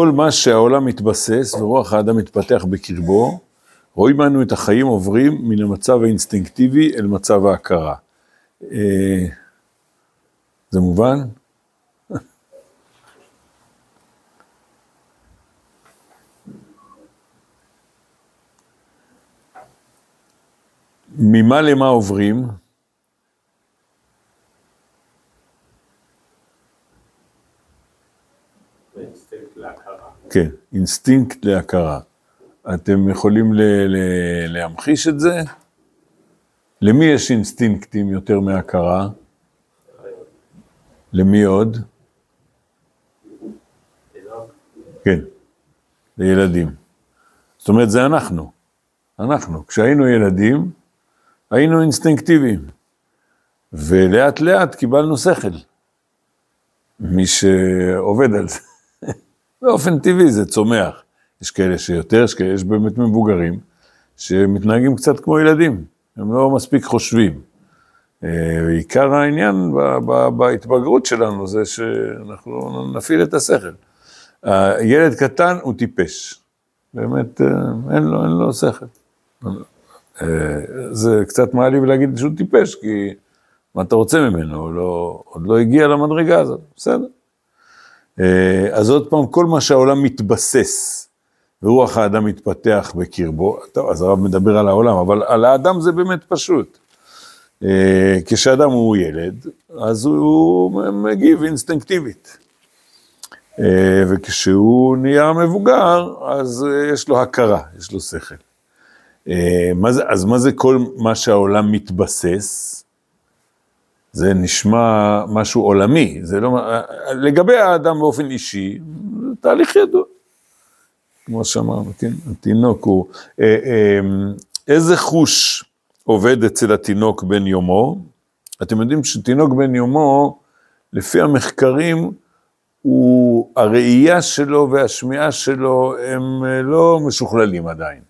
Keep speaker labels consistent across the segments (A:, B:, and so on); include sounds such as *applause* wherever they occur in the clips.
A: כל מה שהעולם מתבסס ורוח האדם מתפתח בקרבו, רואים אנו את החיים עוברים מן המצב האינסטינקטיבי אל מצב ההכרה. אה, זה מובן? ממה למה עוברים? כן, אינסטינקט להכרה. אתם יכולים ל- ל- להמחיש את זה? למי יש אינסטינקטים יותר מהכרה? למי עוד? כן, לילדים. זאת אומרת, זה אנחנו. אנחנו. כשהיינו ילדים, היינו אינסטינקטיביים. ולאט לאט קיבלנו שכל. מי שעובד על זה. באופן טבעי זה צומח. יש כאלה שיותר, יש כאלה, יש באמת מבוגרים, שמתנהגים קצת כמו ילדים, הם לא מספיק חושבים. אה, ועיקר העניין בהתבגרות שלנו זה שאנחנו נפעיל את השכל. ילד קטן הוא טיפש, באמת אה, אין לו, אין לו שכל. אה, זה קצת מעליב להגיד שהוא טיפש, כי מה אתה רוצה ממנו? הוא לא, עוד לא הגיע למדרגה הזאת, בסדר. אה, אז עוד פעם, כל מה שהעולם מתבסס, ורוח האדם מתפתח בקרבו, טוב, אז הרב מדבר על העולם, אבל על האדם זה באמת פשוט. אה, כשאדם הוא ילד, אז הוא מגיב אינסטינקטיבית. אה, וכשהוא נהיה מבוגר, אז יש לו הכרה, יש לו שכל. אז מה זה כל מה שהעולם מתבסס? זה נשמע משהו עולמי, זה לא, לגבי האדם באופן אישי, זה תהליך ידוע. כמו שאמרנו, כן, התינוק הוא, אה, אה, איזה חוש עובד אצל התינוק בן יומו? אתם יודעים שתינוק בן יומו, לפי המחקרים, הוא, הראייה שלו והשמיעה שלו הם אה, לא משוכללים עדיין.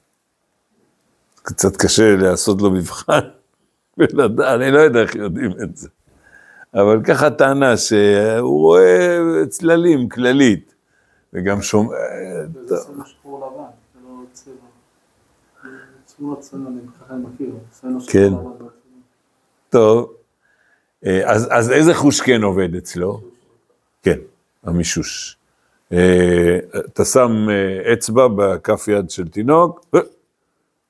A: קצת קשה לעשות לו מבחן אני לא יודע איך יודעים את זה. אבל ככה הטענה שהוא רואה צללים כללית, וגם שומע...
B: זה צבע שחור לבן, זה לא צבע. שחור
A: כן.
B: לא.
A: טוב, אה, אז, אז איזה חוש כן עובד אצלו? כן, המישוש. אה, אתה שם אה, אצבע בכף יד של תינוק, אה,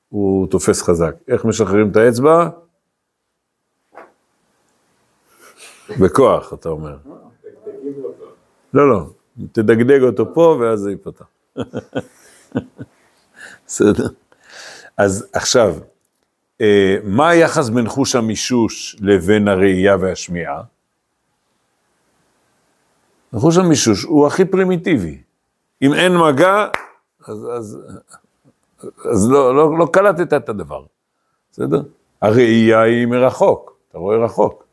A: הוא תופס חזק. איך משחררים את האצבע? בכוח, אתה אומר. לא, לא, תדגדג אותו פה ואז זה ייפתח. *laughs* בסדר. אז עכשיו, אה, מה היחס בין חוש המישוש לבין הראייה והשמיעה? חוש המישוש הוא הכי פרימיטיבי. אם אין מגע, אז, אז, אז לא, לא, לא קלטת את הדבר, בסדר? הראייה היא מרחוק, אתה רואה רחוק.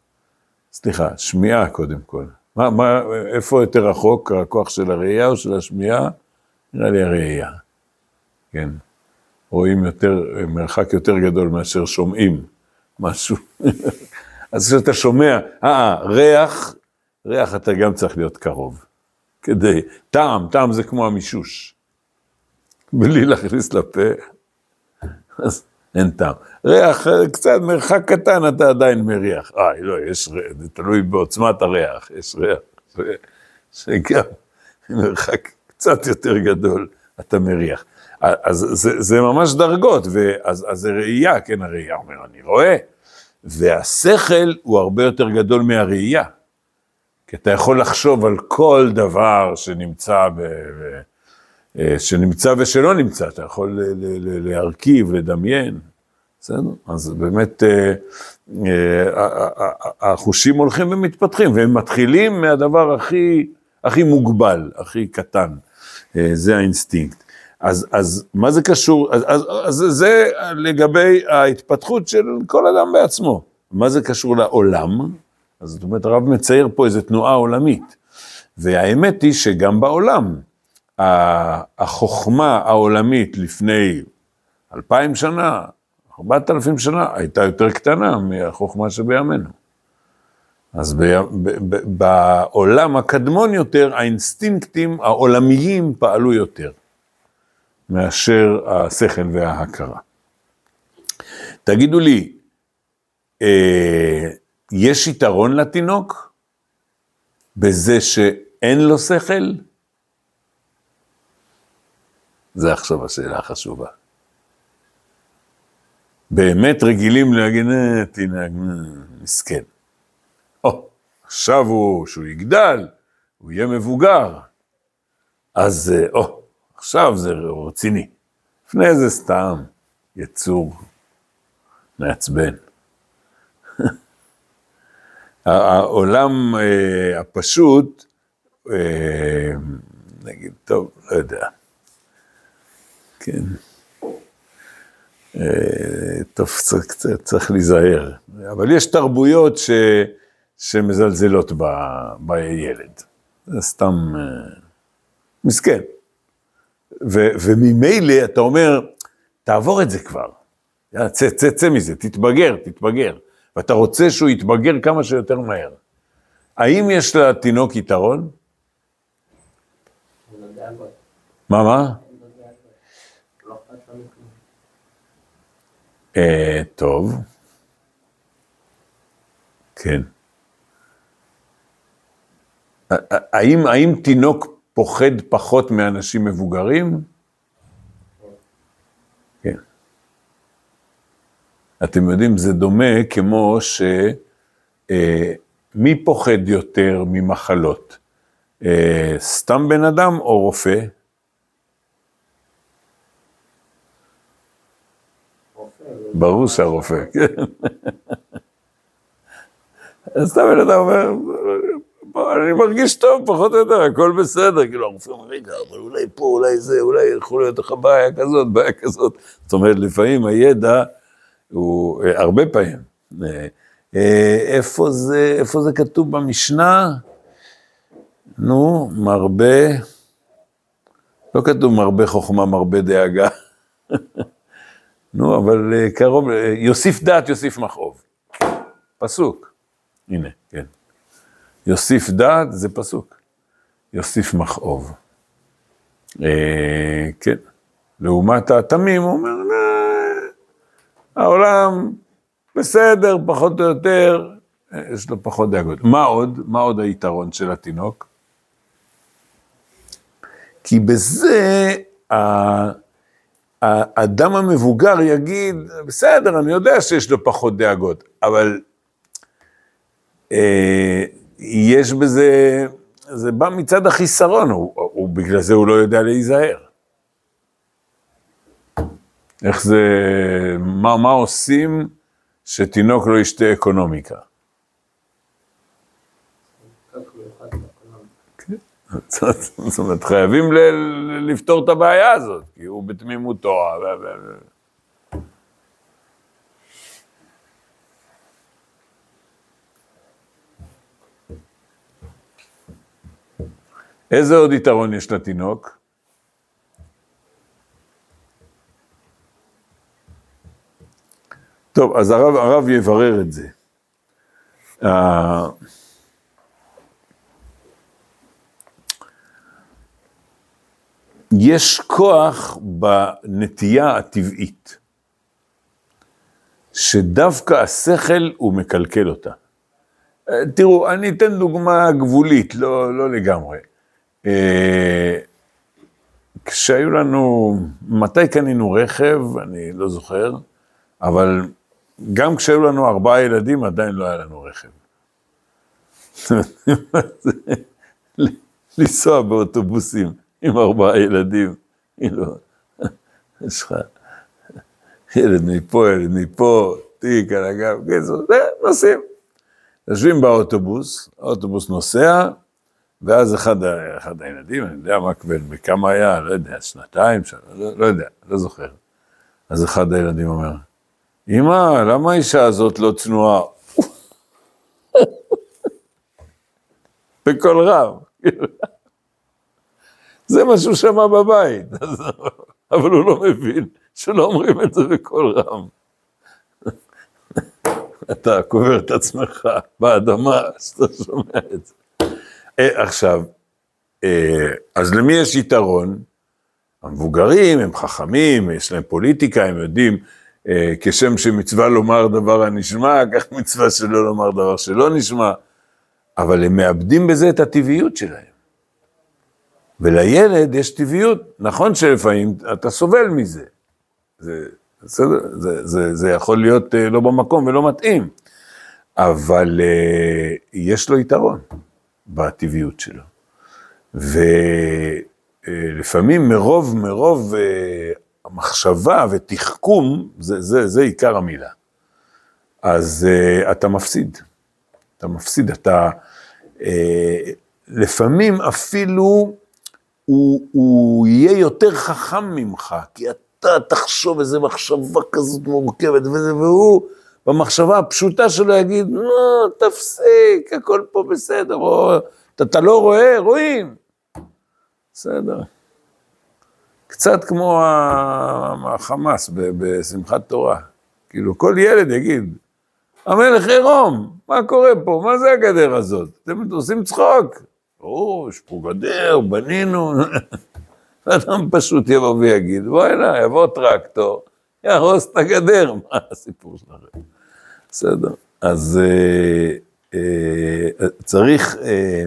A: סליחה, שמיעה קודם כל. מה, מה, איפה יותר רחוק, הכוח של הראייה או של השמיעה? נראה לי הראייה, כן. רואים יותר, מרחק יותר גדול מאשר שומעים משהו. *laughs* אז כשאתה שומע, אה, ריח, ריח אתה גם צריך להיות קרוב. כדי, טעם, טעם זה כמו המישוש. בלי להכניס לפה, אז אין טעם. ריח, קצת מרחק קטן אתה עדיין מריח. אה, לא, יש ריח, זה תלוי בעוצמת הריח, יש ריח, ש- שגם מרחק קצת יותר גדול אתה מריח. אז זה, זה ממש דרגות, ואז, אז זה ראייה, כן, הראייה אומר, אני רואה, והשכל הוא הרבה יותר גדול מהראייה. כי אתה יכול לחשוב על כל דבר שנמצא, ב, ב, אה, שנמצא ושלא נמצא, אתה יכול להרכיב, לדמיין, בסדר? אז באמת אה, אה, החושים הולכים ומתפתחים, והם מתחילים מהדבר הכי, הכי מוגבל, הכי קטן, אה, זה האינסטינקט. אז, אז מה זה קשור, אז, אז, אז זה לגבי ההתפתחות של כל אדם בעצמו. מה זה קשור לעולם? אז זאת אומרת, הרב מצייר פה איזו תנועה עולמית. והאמת היא שגם בעולם, החוכמה העולמית לפני אלפיים שנה, ארבעת אלפים שנה, הייתה יותר קטנה מהחוכמה שבימינו. אז ב, ב, ב, בעולם הקדמון יותר, האינסטינקטים העולמיים פעלו יותר מאשר השכל וההכרה. תגידו לי, אה, יש יתרון לתינוק בזה שאין לו שכל? זה עכשיו השאלה החשובה. באמת רגילים להגיד, אה, תנהג, מסכן. או, עכשיו הוא, שהוא יגדל, הוא יהיה מבוגר, אז, אה, או, עכשיו זה רציני. לפני זה סתם יצור מעצבן. *laughs* העולם אה, הפשוט, אה, נגיד, טוב, לא יודע. כן. אה, טוב, צריך, להיזהר. אבל יש תרבויות ש, שמזלזלות ב, בילד. זה סתם אה, מסכן. ו, וממילא אתה אומר, תעבור את זה כבר. יאללה, צא, צא, צא מזה, תתבגר, תתבגר. ואתה רוצה שהוא יתבגר כמה שיותר מהר. האם יש לתינוק יתרון? מה, מה? טוב. כן. האם, האם תינוק פוחד פחות מאנשים מבוגרים? כן. אתם יודעים, זה דומה כמו ש... אה, מי פוחד יותר ממחלות? אה, סתם בן אדם או רופא? ברור שהרופא, כן. אז סתם בן אדם אומר, אני מרגיש טוב, פחות או יותר, הכל בסדר. כאילו, הרופא אומר, רגע, אבל אולי פה, אולי זה, אולי יכול להיות לך בעיה כזאת, בעיה כזאת. זאת אומרת, לפעמים הידע הוא, אה, הרבה פעמים. אה, אה, איפה זה, איפה זה כתוב במשנה? נו, מרבה, לא כתוב מרבה חוכמה, מרבה דאגה. *laughs* נו, אבל אה, קרוב, אה, יוסיף דעת, יוסיף מכאוב. פסוק. הנה, כן. יוסיף דעת, זה פסוק. יוסיף מכאוב. אה, כן. לעומת התמים, הוא אומר, אה, העולם בסדר, פחות או יותר, יש לו פחות דאגות. מה עוד? מה עוד היתרון של התינוק? כי בזה, האדם המבוגר יגיד, בסדר, אני יודע שיש לו פחות דאגות, אבל אה, יש בזה, זה בא מצד החיסרון, הוא, הוא, בגלל זה הוא לא יודע להיזהר. איך זה, מה, מה עושים שתינוק לא ישתה אקונומיקה? *laughs* זאת אומרת, חייבים לפתור את הבעיה הזאת, כי הוא בתמימותו. איזה עוד יתרון יש לתינוק? טוב, אז הרב, הרב יברר את זה. יש כוח בנטייה הטבעית, שדווקא השכל הוא מקלקל אותה. תראו, אני אתן דוגמה גבולית, לא, לא לגמרי. אה, כשהיו לנו, מתי קנינו רכב, אני לא זוכר, אבל גם כשהיו לנו ארבעה ילדים, עדיין לא היה לנו רכב. *laughs* לנסוע באוטובוסים. עם ארבעה ילדים, כאילו, יש לך ילד מפה, ילד מפה, תיק על הגב, קיצור, זה, נוסעים. יושבים באוטובוס, האוטובוס נוסע, ואז אחד, אחד הילדים, אני יודע מה, בן בכמה היה, לא יודע, שנתיים, שלוש, לא, לא יודע, לא זוכר. אז אחד הילדים אומר, אמא, למה האישה הזאת לא צנועה? *laughs* בקול רם. זה מה שהוא שמע בבית, *laughs* אבל הוא לא מבין שלא אומרים את זה בקול רם. *laughs* אתה קובר את עצמך באדמה, שאתה שומע את זה. אה, עכשיו, אה, אז למי יש יתרון? המבוגרים הם חכמים, יש להם פוליטיקה, הם יודעים, אה, כשם שמצווה לומר דבר הנשמע, כך מצווה שלא לומר דבר שלא נשמע, אבל הם מאבדים בזה את הטבעיות שלהם. ולילד יש טבעיות, נכון שלפעמים אתה סובל מזה, זה בסדר, זה, זה, זה יכול להיות אה, לא במקום ולא מתאים, אבל אה, יש לו יתרון בטבעיות שלו. ולפעמים מרוב, מרוב אה, המחשבה ותחכום, זה, זה, זה עיקר המילה. אז אתה מפסיד, אתה מפסיד, אתה לפעמים אפילו הוא, הוא יהיה יותר חכם ממך, כי אתה... תחשוב איזה מחשבה כזאת מורכבת וזה, והוא במחשבה הפשוטה שלו יגיד, לא, תפסיק, הכל פה בסדר, או אתה, אתה לא רואה, רואים. בסדר. קצת כמו החמאס בשמחת תורה. כאילו, כל ילד יגיד, המלך עירום, מה קורה פה? מה זה הגדר הזאת? אתם עושים צחוק. או, יש פה גדר, בנינו. אדם פשוט יבוא ויגיד, בוא הנה, יבוא טרקטור, יהרוס את הגדר, מה הסיפור שלכם? בסדר. אז אה, אה, צריך, אה,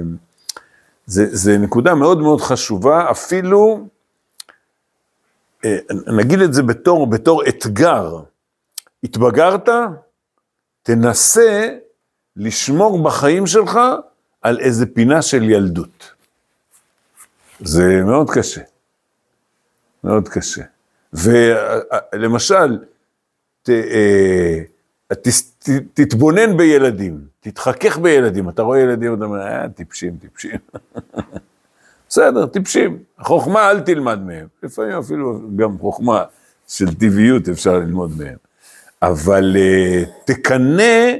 A: זה, זה נקודה מאוד מאוד חשובה, אפילו, אה, נגיד את זה בתור, בתור אתגר, התבגרת, תנסה לשמור בחיים שלך על איזה פינה של ילדות. זה מאוד קשה. מאוד קשה. ולמשל, ת, אה, ת, ת, תתבונן בילדים, תתחכך בילדים, אתה רואה ילדים, אתה אומר, אה, טיפשים, טיפשים. *laughs* בסדר, טיפשים. חוכמה אל תלמד מהם. לפעמים אפילו גם חוכמה של טבעיות אפשר ללמוד מהם. אבל uh, תקנא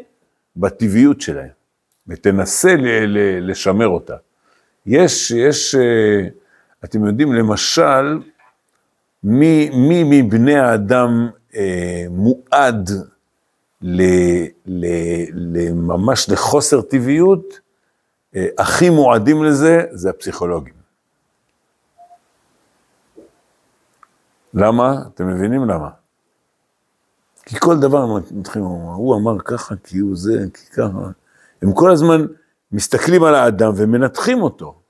A: בטבעיות שלהם, ותנסה ל, ל, לשמר אותה. יש, יש, uh, אתם יודעים, למשל, מי, מי מבני האדם אה, מועד ל, ל, ל, ממש לחוסר טבעיות, אה, הכי מועדים לזה זה הפסיכולוגים. למה? אתם מבינים למה? כי כל דבר מתחילים, הוא אמר ככה, כי הוא זה, כי ככה. הם כל הזמן מסתכלים על האדם ומנתחים אותו.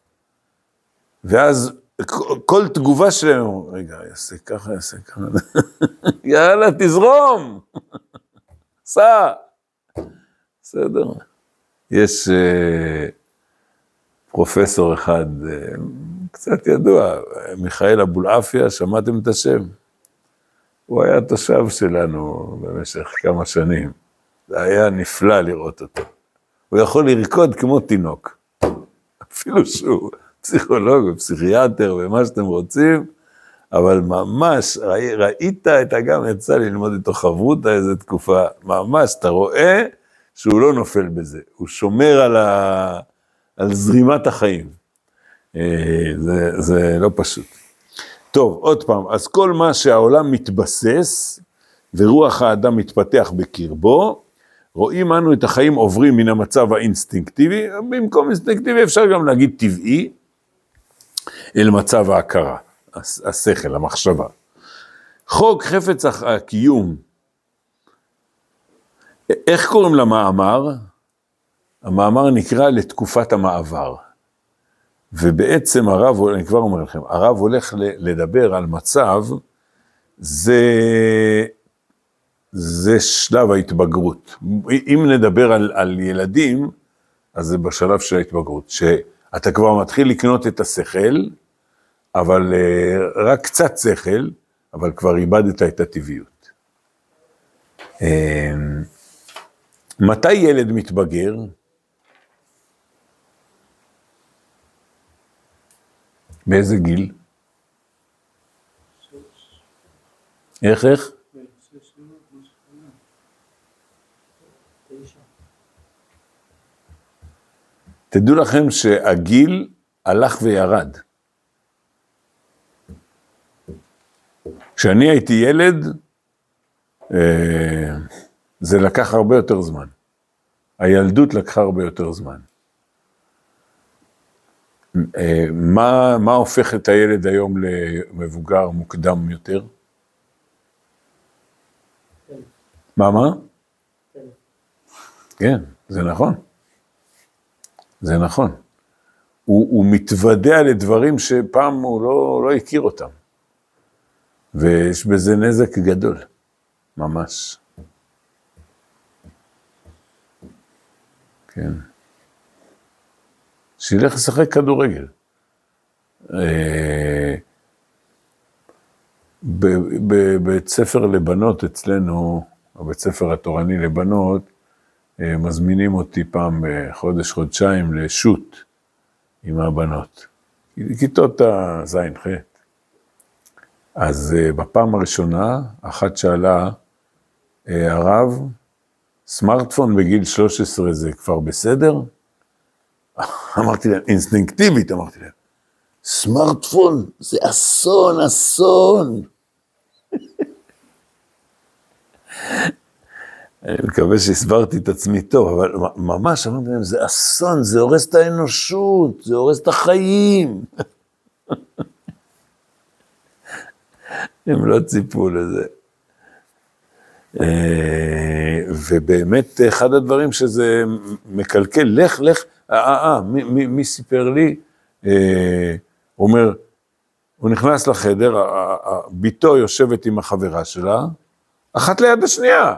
A: ואז כל תגובה שלהם, רגע, יעשה ככה, יעשה ככה, *laughs* יאללה, תזרום, *laughs* סע. בסדר. יש uh, פרופסור אחד, uh, קצת ידוע, מיכאל אבולעפיה, שמעתם את השם? הוא היה תושב שלנו במשך כמה שנים. זה היה נפלא לראות אותו. הוא יכול לרקוד כמו תינוק, אפילו שהוא פסיכולוג ופסיכיאטר ומה שאתם רוצים, אבל ממש, ראי, ראית את הגם, יצא לי ללמוד איתו חברותא איזה תקופה, ממש, אתה רואה שהוא לא נופל בזה, הוא שומר על, ה, על זרימת החיים. אה, זה, זה לא פשוט. טוב, עוד פעם, אז כל מה שהעולם מתבסס ורוח האדם מתפתח בקרבו, רואים אנו את החיים עוברים מן המצב האינסטינקטיבי, במקום אינסטינקטיבי אפשר גם להגיד טבעי, אל מצב ההכרה, השכל, המחשבה. חוק חפץ הקיום, איך קוראים למאמר? המאמר נקרא לתקופת המעבר. ובעצם הרב, אני כבר אומר לכם, הרב הולך לדבר על מצב, זה, זה שלב ההתבגרות. אם נדבר על, על ילדים, אז זה בשלב של ההתבגרות, שאתה כבר מתחיל לקנות את השכל, אבל uh, רק קצת שכל, אבל כבר איבדת את הטבעיות. Uh, מתי ילד מתבגר? באיזה גיל? איך, איך? תדעו לכם שהגיל הלך וירד. כשאני הייתי ילד, אה, זה לקח הרבה יותר זמן. הילדות לקחה הרבה יותר זמן. אה, מה, מה הופך את הילד היום למבוגר מוקדם יותר? מה, מה? כן, זה נכון. זה נכון. הוא, הוא מתוודע לדברים שפעם הוא לא, לא הכיר אותם. ויש בזה נזק גדול, ממש. כן. שילך לשחק כדורגל. אה, בבית ספר לבנות אצלנו, הבית ספר התורני לבנות, מזמינים אותי פעם בחודש, חודשיים לשו"ת עם הבנות. כיתות הז'-ח'. אז אה, בפעם הראשונה, אחת שאלה, הרב, סמארטפון בגיל 13 זה כבר בסדר? *laughs* אמרתי להם, אינסטינקטיבית אמרתי להם, סמארטפון זה אסון, אסון. אני מקווה שהסברתי את עצמי טוב, אבל ממש אמרתי להם, זה אסון, זה הורס את האנושות, זה הורס את החיים. הם לא ציפו לזה. אה, ובאמת, אחד הדברים שזה מקלקל, לך, לך, אה, אה, אה מי, סיפר לי? אה, הוא אומר, הוא נכנס לחדר, בתו יושבת עם החברה שלה, אחת ליד השנייה,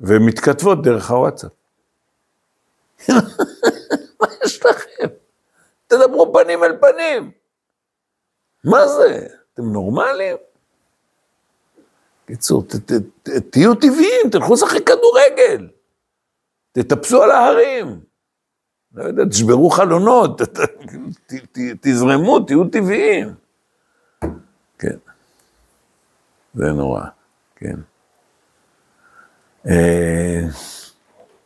A: ומתכתבות דרך הוואטסאפ. *laughs* מה יש לכם? תדברו פנים אל פנים. מה זה? אתם נורמלים? קיצור, תהיו טבעיים, תלכו לשחק כדורגל, תטפסו על ההרים, לא יודע, תשברו חלונות, תזרמו, תהיו טבעיים. כן, זה נורא, כן. אה,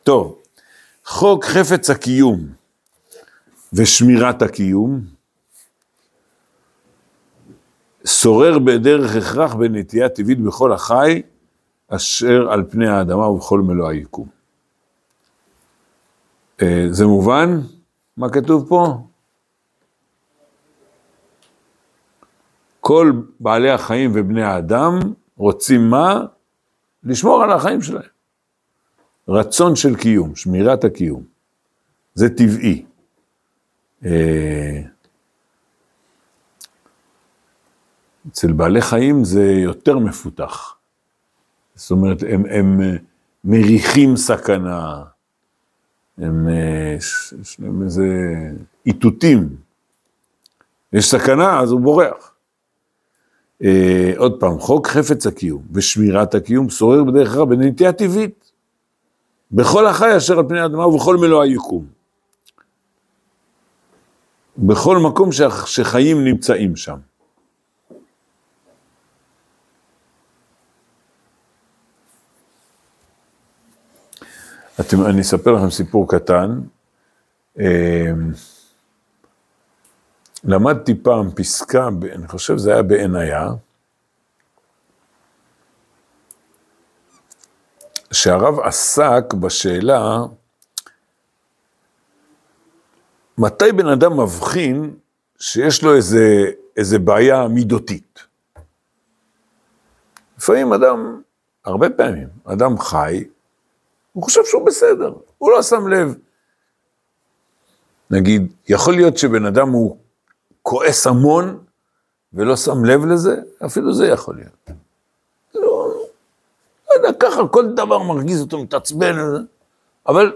A: טוב, חוק חפץ הקיום ושמירת הקיום, שורר בדרך הכרח בנטייה טבעית בכל החי, אשר על פני האדמה ובכל מלוא היקום. אה, זה מובן? מה כתוב פה? כל בעלי החיים ובני האדם רוצים מה? לשמור על החיים שלהם. רצון של קיום, שמירת הקיום. זה טבעי. אה, אצל בעלי חיים זה יותר מפותח. זאת אומרת, הם, הם אה, מריחים סכנה, הם, אה, יש להם איזה איתותים. יש סכנה, אז הוא בורח. אה, עוד פעם, חוק חפץ הקיום ושמירת הקיום שורר בדרך כלל בנטייה טבעית. בכל החי אשר על פני האדמה ובכל מלוא היקום. בכל מקום שחיים נמצאים שם. אתם, אני אספר לכם סיפור קטן. אמ, למדתי פעם פסקה, אני חושב זה היה בעיניה, שהרב עסק בשאלה מתי בן אדם מבחין שיש לו איזה, איזה בעיה מידותית. לפעמים אדם, הרבה פעמים, אדם חי, הוא חושב שהוא בסדר, הוא לא שם לב. נגיד, יכול להיות שבן אדם הוא כועס המון ולא שם לב לזה, אפילו זה יכול להיות. לא, לא יודע, ככה כל דבר מרגיז אותו, מתעצבן, אבל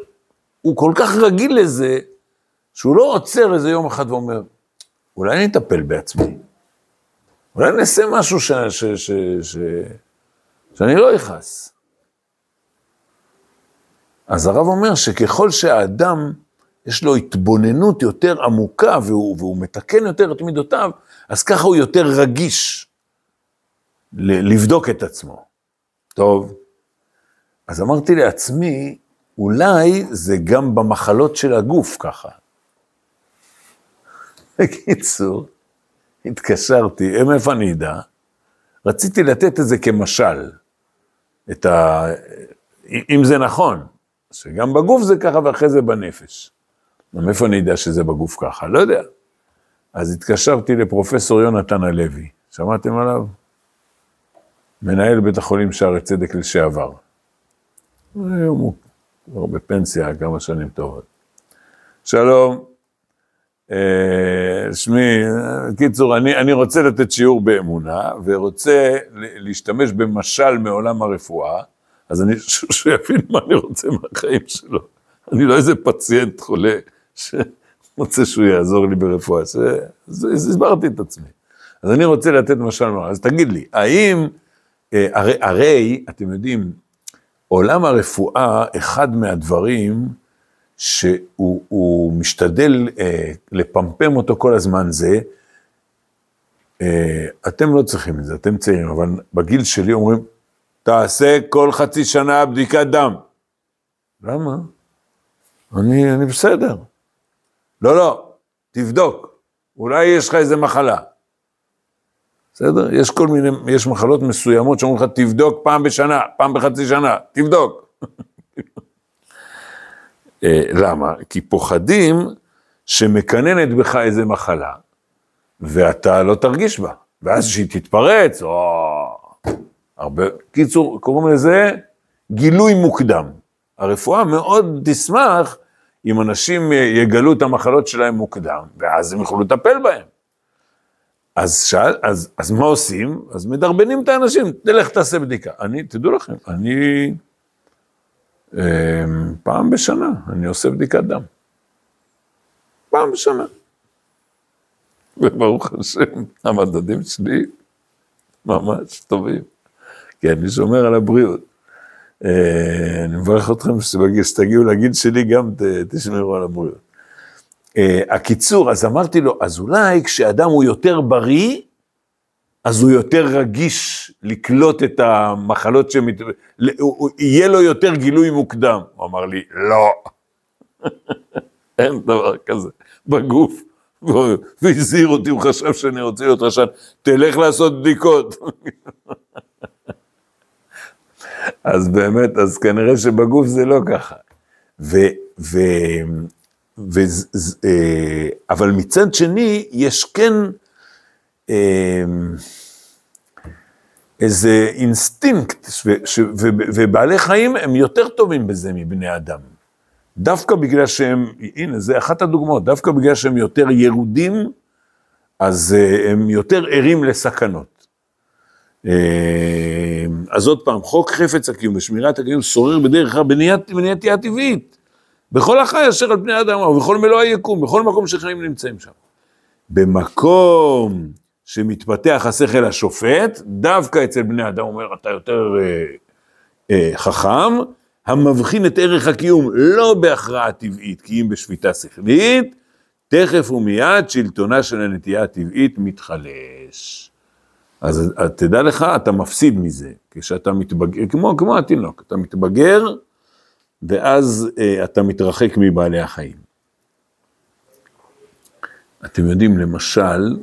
A: הוא כל כך רגיל לזה, שהוא לא עוצר איזה יום אחד ואומר, אולי אני אטפל בעצמי, אולי אני אעשה משהו ש, ש, ש, ש, שאני לא אכעס. אז הרב אומר שככל שהאדם, יש לו התבוננות יותר עמוקה והוא, והוא מתקן יותר את מידותיו, אז ככה הוא יותר רגיש לבדוק את עצמו. טוב, אז אמרתי לעצמי, אולי זה גם במחלות של הגוף ככה. בקיצור, התקשרתי, מאיפה אני אדע? רציתי לתת את זה כמשל, את ה... אם זה נכון, שגם בגוף זה ככה ואחרי זה בנפש. מאיפה אני יודע שזה בגוף ככה? לא יודע. אז התקשרתי לפרופסור יונתן הלוי, שמעתם עליו? מנהל בית החולים שערי צדק לשעבר. היום הוא כבר בפנסיה כמה שנים טובות. שלום, אה, שמי, קיצור, אני, אני רוצה לתת שיעור באמונה, ורוצה להשתמש במשל מעולם הרפואה, אז אני, שיבין מה אני רוצה מהחיים שלו. אני לא איזה פציינט חולה שרוצה שהוא יעזור לי ברפואה, אז הסברתי את עצמי. אז אני רוצה לתת משל, אז תגיד לי, האם, אה, הרי, הרי, אתם יודעים, עולם הרפואה, אחד מהדברים שהוא משתדל אה, לפמפם אותו כל הזמן זה, אה, אתם לא צריכים את זה, אתם צעירים, אבל בגיל שלי אומרים, תעשה כל חצי שנה בדיקת דם. למה? אני, אני בסדר. לא, לא, תבדוק, אולי יש לך איזה מחלה. בסדר? יש כל מיני, יש מחלות מסוימות שאומרים לך, תבדוק פעם בשנה, פעם בחצי שנה, תבדוק. *laughs* אה, למה? כי פוחדים שמקננת בך איזה מחלה, ואתה לא תרגיש בה, ואז שהיא תתפרץ, או... הרבה... קיצור, קוראים לזה גילוי מוקדם. הרפואה מאוד תשמח אם אנשים יגלו את המחלות שלהם מוקדם, ואז הם יוכלו לטפל בהם. אז, שאל, אז, אז מה עושים? אז מדרבנים את האנשים, תלך תעשה בדיקה. אני, תדעו לכם, אני אה, פעם בשנה, אני עושה בדיקת דם. פעם בשנה. וברוך השם, המדדים שלי ממש טובים, כי אני שומר על הבריאות. אה, אני מברך אתכם שתגיעו לגיל שלי גם תשמרו על הבריאות. Uh, הקיצור, אז אמרתי לו, אז אולי כשאדם הוא יותר בריא, אז הוא יותר רגיש לקלוט את המחלות שמת... יהיה לו יותר גילוי מוקדם. הוא אמר לי, לא. *laughs* אין דבר כזה בגוף. והזהיר אותי, הוא חשב שאני רוצה להיות רשן, תלך לעשות בדיקות. *laughs* אז באמת, אז כנראה שבגוף זה לא ככה. ו, ו, ו, אה, אבל מצד שני, יש כן אה, איזה אינסטינקט, ו, ש, ו, ובעלי חיים הם יותר טובים בזה מבני אדם. דווקא בגלל שהם, הנה, זה אחת הדוגמאות, דווקא בגלל שהם יותר ירודים, אז אה, הם יותר ערים לסכנות. אז עוד פעם, חוק חפץ הקיום ושמירת הקיום שורר בדרך כלל בנהייתיה טבעית. בכל החי אשר על פני האדם, ובכל מלוא היקום, בכל מקום שחיים נמצאים שם. במקום שמתפתח השכל השופט, דווקא אצל בני אדם אומר, אתה יותר אה, אה, חכם, המבחין את ערך הקיום לא בהכרעה טבעית, כי אם בשפיטה שכלית, תכף ומיד שלטונה של הנטייה הטבעית מתחלש. אז תדע לך, אתה מפסיד מזה, כשאתה מתבגר, כמו, כמו התינוק, אתה מתבגר, ואז אה, אתה מתרחק מבעלי החיים. אתם יודעים, למשל,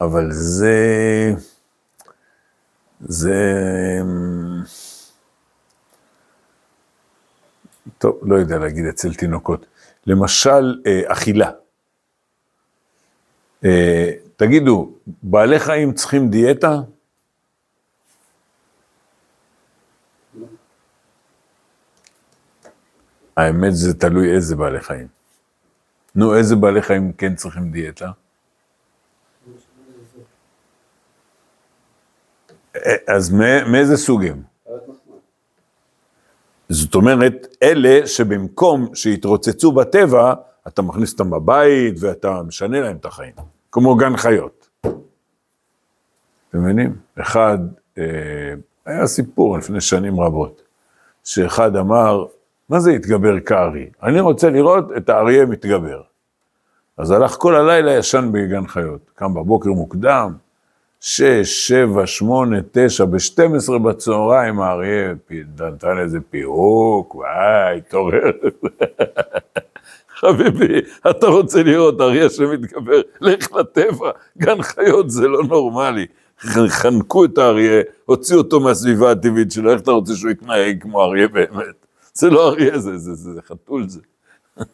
A: אבל זה, זה, טוב, לא יודע להגיד אצל תינוקות. למשל, אה, אכילה. אה, תגידו, בעלי חיים צריכים דיאטה? האמת זה תלוי איזה בעלי חיים. נו, איזה בעלי חיים כן צריכים דיאטה? אה, אז מאיזה סוג הם? זאת אומרת, אלה שבמקום שיתרוצצו בטבע, אתה מכניס אותם בבית ואתה משנה להם את החיים, כמו גן חיות. אתם מבינים? אחד, אה, היה סיפור לפני שנים רבות, שאחד אמר, מה זה התגבר כארי? אני רוצה לראות את האריה מתגבר. אז הלך כל הלילה ישן בגן חיות, קם בבוקר מוקדם, שש, שבע, שמונה, תשע, בשתים עשרה בצהריים האריה נתן איזה פירוק, וואי, התעורר. *laughs* חביבי, אתה רוצה לראות אריה שמתגבר, לך לטבע, גן חיות זה לא נורמלי. חנקו את האריה, הוציאו אותו מהסביבה הטבעית שלו, איך אתה רוצה שהוא יתנהג כמו אריה באמת? זה לא אריה, זה, זה, זה, זה חתול זה. *laughs*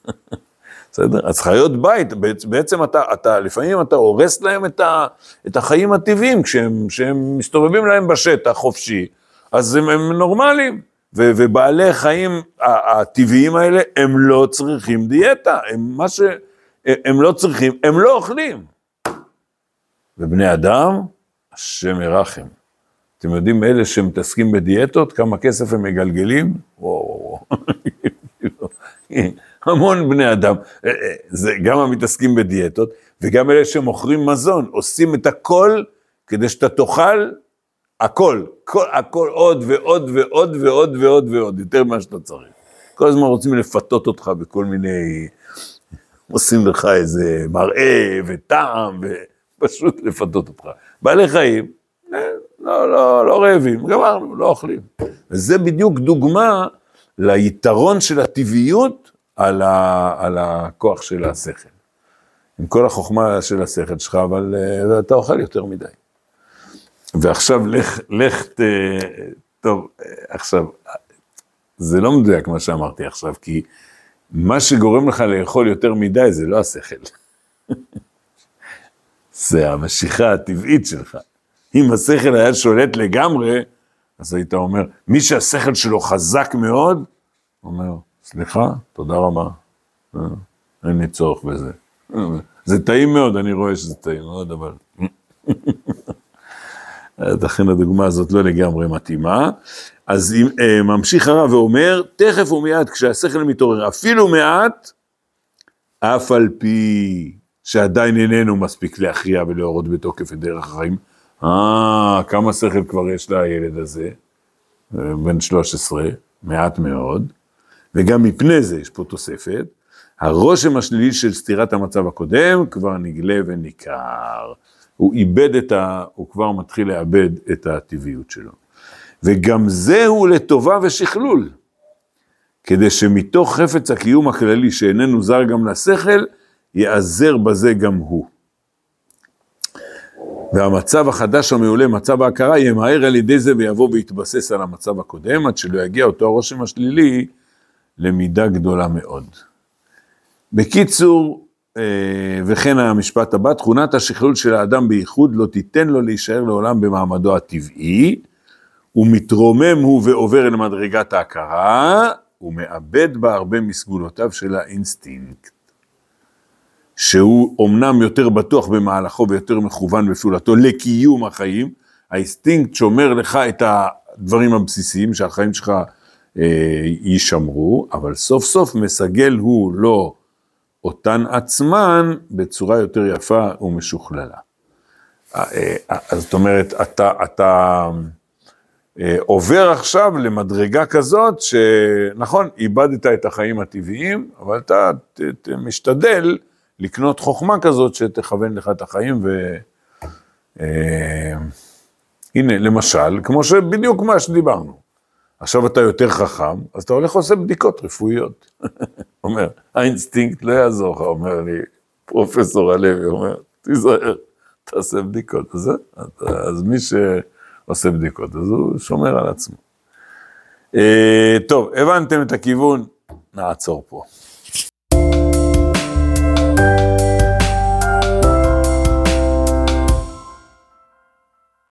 A: בסדר? אז חיות בית, בעצם אתה, אתה, לפעמים אתה הורס להם את, ה, את החיים הטבעיים, כשהם, כשהם מסתובבים להם בשטח חופשי, אז הם, הם נורמליים. ובעלי חיים הטבעיים האלה, הם לא צריכים דיאטה, הם מה ש... הם לא צריכים, הם לא אוכלים. ובני אדם, השם ירחם. אתם יודעים, אלה שמתעסקים בדיאטות, כמה כסף הם מגלגלים? וואו, וואו. *laughs* המון בני אדם, אה, אה, זה גם המתעסקים בדיאטות, וגם אלה שמוכרים מזון, עושים את הכל כדי שאתה תאכל הכל, כל, הכל עוד ועוד ועוד ועוד ועוד ועוד, יותר ממה שאתה צריך. כל הזמן רוצים לפתות אותך בכל מיני, עושים לך איזה מראה וטעם, ופשוט לפתות אותך. בעלי חיים, אה, לא, לא, לא רעבים, גמרנו, לא אוכלים. וזה בדיוק דוגמה ליתרון של הטבעיות על, ה, על הכוח של השכל. עם כל החוכמה של השכל שלך, אבל uh, אתה אוכל יותר מדי. ועכשיו לך, לך, ת, טוב, עכשיו, זה לא מדויק מה שאמרתי עכשיו, כי מה שגורם לך לאכול יותר מדי זה לא השכל. *laughs* זה המשיכה הטבעית שלך. אם השכל היה שולט לגמרי, אז היית אומר, מי שהשכל שלו חזק מאוד, אומר, סליחה, תודה רבה, אה, אין לי צורך בזה. זה טעים מאוד, אני רואה שזה טעים מאוד, אבל... *laughs* לכן הדוגמה הזאת לא לגמרי מתאימה. אז אם, אה, ממשיך הרב ואומר, תכף ומיד כשהשכל מתעורר, אפילו מעט, אף על פי שעדיין איננו מספיק להכריע ולהורות בתוקף את דרך החיים. אה, כמה שכל כבר יש לילד הזה? אה, בן 13, מעט מאוד. וגם מפני זה יש פה תוספת, הרושם השלילי של סתירת המצב הקודם כבר נגלה וניכר. הוא איבד את ה... הוא כבר מתחיל לאבד את הטבעיות שלו. וגם זהו לטובה ושכלול, כדי שמתוך חפץ הקיום הכללי שאיננו זר גם לשכל, ייעזר בזה גם הוא. והמצב החדש המעולה, מצב ההכרה, ימהר על ידי זה ויבוא ויתבסס על המצב הקודם, עד שלא יגיע אותו הרושם השלילי למידה גדולה מאוד. בקיצור, אה, וכן המשפט הבא, תכונת השכלול של האדם בייחוד לא תיתן לו להישאר לעולם במעמדו הטבעי, הוא מתרומם הוא ועובר אל מדרגת ההכרה, הוא מאבד בה הרבה מסגולותיו של האינסטינקט. שהוא אומנם יותר בטוח במהלכו ויותר מכוון בפעולתו לקיום החיים, האינסטינקט שומר לך את הדברים הבסיסיים, שהחיים שלך אה, יישמרו, אבל סוף סוף מסגל הוא לא אותן עצמן בצורה יותר יפה ומשוכללה. אה, אה, זאת אומרת, אתה, אתה עובר עכשיו למדרגה כזאת שנכון, איבדת את החיים הטבעיים, אבל אתה ת, ת, משתדל לקנות חוכמה כזאת שתכוון לך את החיים ו... הנה, למשל, כמו שבדיוק מה שדיברנו. עכשיו אתה יותר חכם, אז אתה הולך ועושה בדיקות רפואיות. *laughs* אומר, האינסטינקט לא יעזור לך, אומר לי פרופסור הלוי, אומר, תיזהר, תעשה בדיקות. אז, אז מי שעושה בדיקות, אז הוא שומר על עצמו. אה, טוב, הבנתם את הכיוון, נעצור פה.